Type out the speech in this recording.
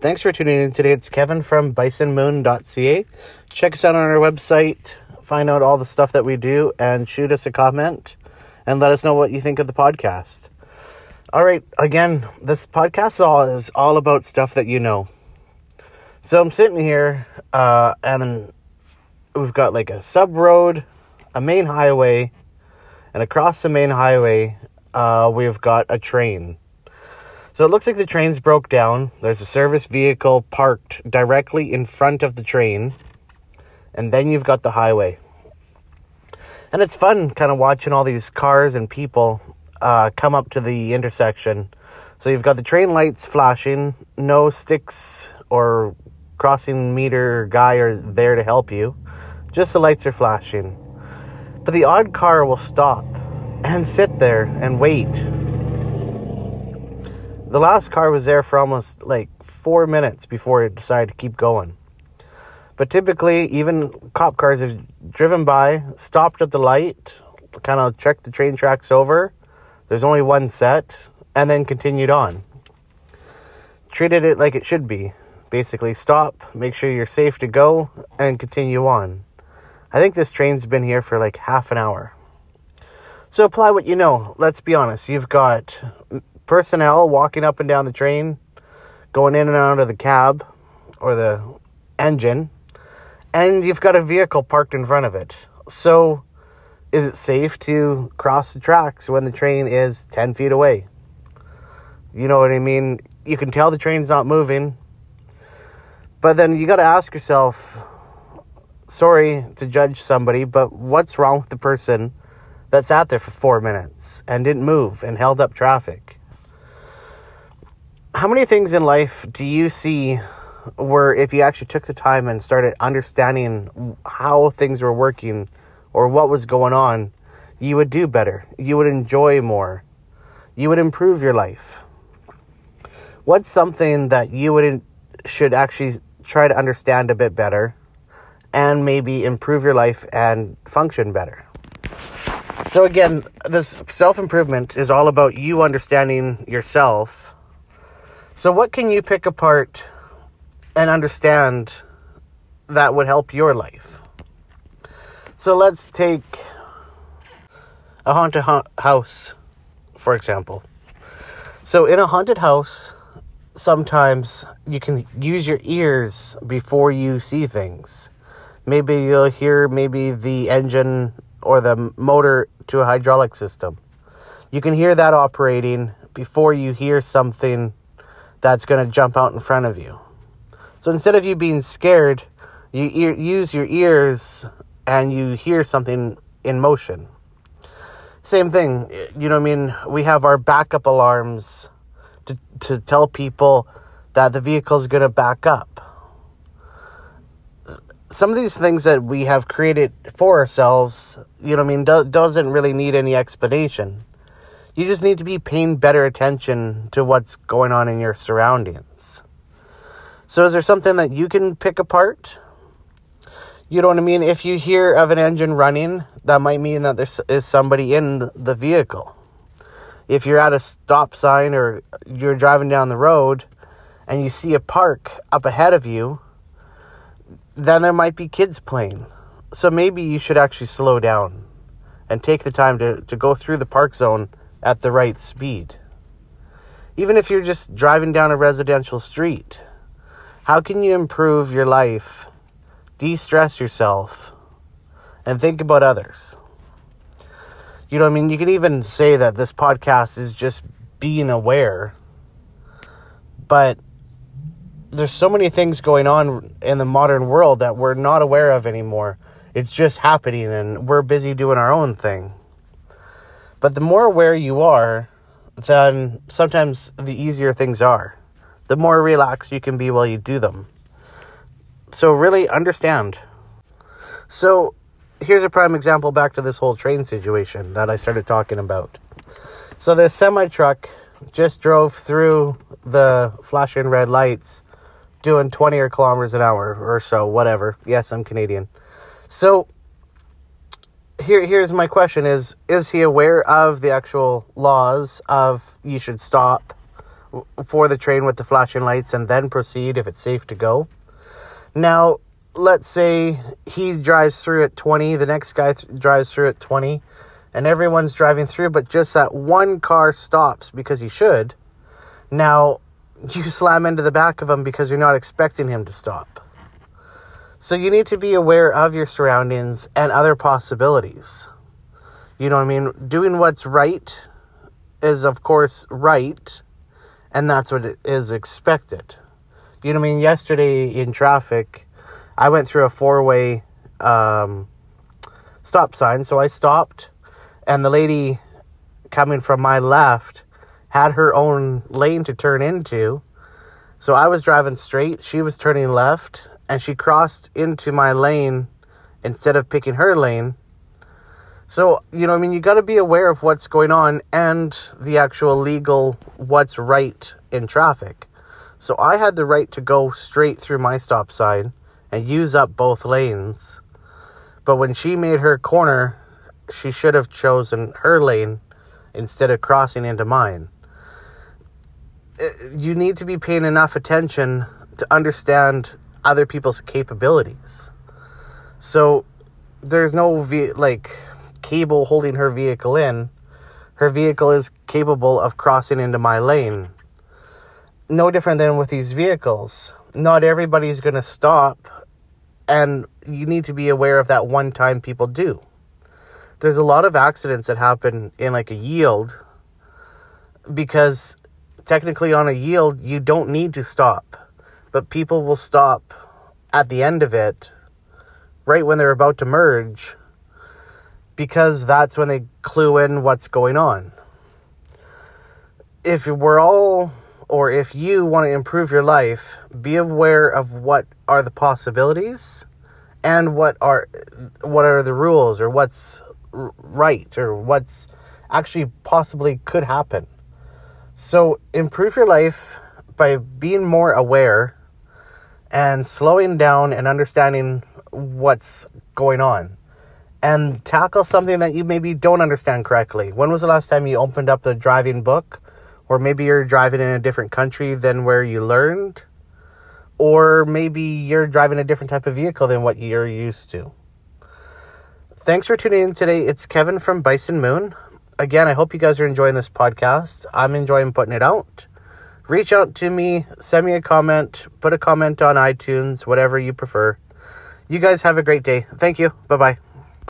Thanks for tuning in today. It's Kevin from bisonmoon.ca. Check us out on our website, find out all the stuff that we do, and shoot us a comment and let us know what you think of the podcast. All right, again, this podcast all is all about stuff that you know. So I'm sitting here, uh, and we've got like a sub road, a main highway, and across the main highway, uh, we've got a train. So it looks like the train's broke down. There's a service vehicle parked directly in front of the train, and then you've got the highway. And it's fun kind of watching all these cars and people uh, come up to the intersection. So you've got the train lights flashing, no sticks or crossing meter guy are there to help you. Just the lights are flashing. But the odd car will stop and sit there and wait. The last car was there for almost like four minutes before it decided to keep going. But typically, even cop cars have driven by, stopped at the light, kind of checked the train tracks over. There's only one set, and then continued on. Treated it like it should be. Basically, stop, make sure you're safe to go, and continue on. I think this train's been here for like half an hour. So apply what you know. Let's be honest. You've got personnel walking up and down the train, going in and out of the cab or the engine, and you've got a vehicle parked in front of it. So is it safe to cross the tracks when the train is 10 feet away? You know what I mean? You can tell the train's not moving, but then you got to ask yourself sorry to judge somebody, but what's wrong with the person that sat there for four minutes and didn't move and held up traffic? How many things in life do you see where if you actually took the time and started understanding how things were working or what was going on, you would do better? You would enjoy more. You would improve your life. What's something that you would should actually try to understand a bit better and maybe improve your life and function better. So, again, this self improvement is all about you understanding yourself. So, what can you pick apart and understand that would help your life? So, let's take a haunted ha- house, for example. So, in a haunted house, sometimes you can use your ears before you see things. Maybe you'll hear maybe the engine or the motor to a hydraulic system. You can hear that operating before you hear something that's going to jump out in front of you. So instead of you being scared, you ear, use your ears and you hear something in motion. Same thing, you know what I mean? We have our backup alarms to, to tell people that the vehicle is going to back up some of these things that we have created for ourselves, you know I mean, do- doesn't really need any explanation. You just need to be paying better attention to what's going on in your surroundings. So, is there something that you can pick apart? You know what I mean? If you hear of an engine running, that might mean that there is somebody in the vehicle. If you're at a stop sign or you're driving down the road and you see a park up ahead of you, then there might be kids playing. So maybe you should actually slow down and take the time to, to go through the park zone at the right speed. Even if you're just driving down a residential street, how can you improve your life, de stress yourself, and think about others? You know I mean? You can even say that this podcast is just being aware, but there's so many things going on in the modern world that we're not aware of anymore. It's just happening and we're busy doing our own thing. But the more aware you are, then sometimes the easier things are. The more relaxed you can be while you do them. So really understand. So here's a prime example back to this whole train situation that I started talking about. So this semi truck just drove through the flashing red lights doing 20 or kilometers an hour or so, whatever. Yes, I'm Canadian. So here here's my question is is he aware of the actual laws of you should stop for the train with the flashing lights and then proceed if it's safe to go. Now, let's say he drives through at 20, the next guy th- drives through at 20, and everyone's driving through, but just that one car stops because he should. Now, you slam into the back of him because you're not expecting him to stop. So you need to be aware of your surroundings and other possibilities. You know what I mean? Doing what's right is, of course, right, and that's what is expected. You know what I mean? Yesterday in traffic, I went through a four way um, stop sign, so I stopped, and the lady coming from my left had her own lane to turn into. So I was driving straight, she was turning left, and she crossed into my lane instead of picking her lane. So, you know, I mean, you got to be aware of what's going on and the actual legal what's right in traffic. So I had the right to go straight through my stop sign and use up both lanes. But when she made her corner, she should have chosen her lane instead of crossing into mine. Uh, you need to be paying enough attention to understand other people's capabilities. So there's no ve- like cable holding her vehicle in. Her vehicle is capable of crossing into my lane. No different than with these vehicles. Not everybody's going to stop, and you need to be aware of that one time people do. There's a lot of accidents that happen in like a yield because technically on a yield you don't need to stop, but people will stop at the end of it right when they're about to merge because that's when they clue in what's going on. If we're all, or if you want to improve your life, be aware of what are the possibilities and what are what are the rules or what's right or what's actually possibly could happen. So improve your life by being more aware and slowing down and understanding what's going on and tackle something that you maybe don't understand correctly. When was the last time you opened up the driving book? Or maybe you're driving in a different country than where you learned? Or maybe you're driving a different type of vehicle than what you're used to. Thanks for tuning in today. It's Kevin from Bison Moon. Again, I hope you guys are enjoying this podcast. I'm enjoying putting it out. Reach out to me, send me a comment, put a comment on iTunes, whatever you prefer. You guys have a great day. Thank you. Bye bye.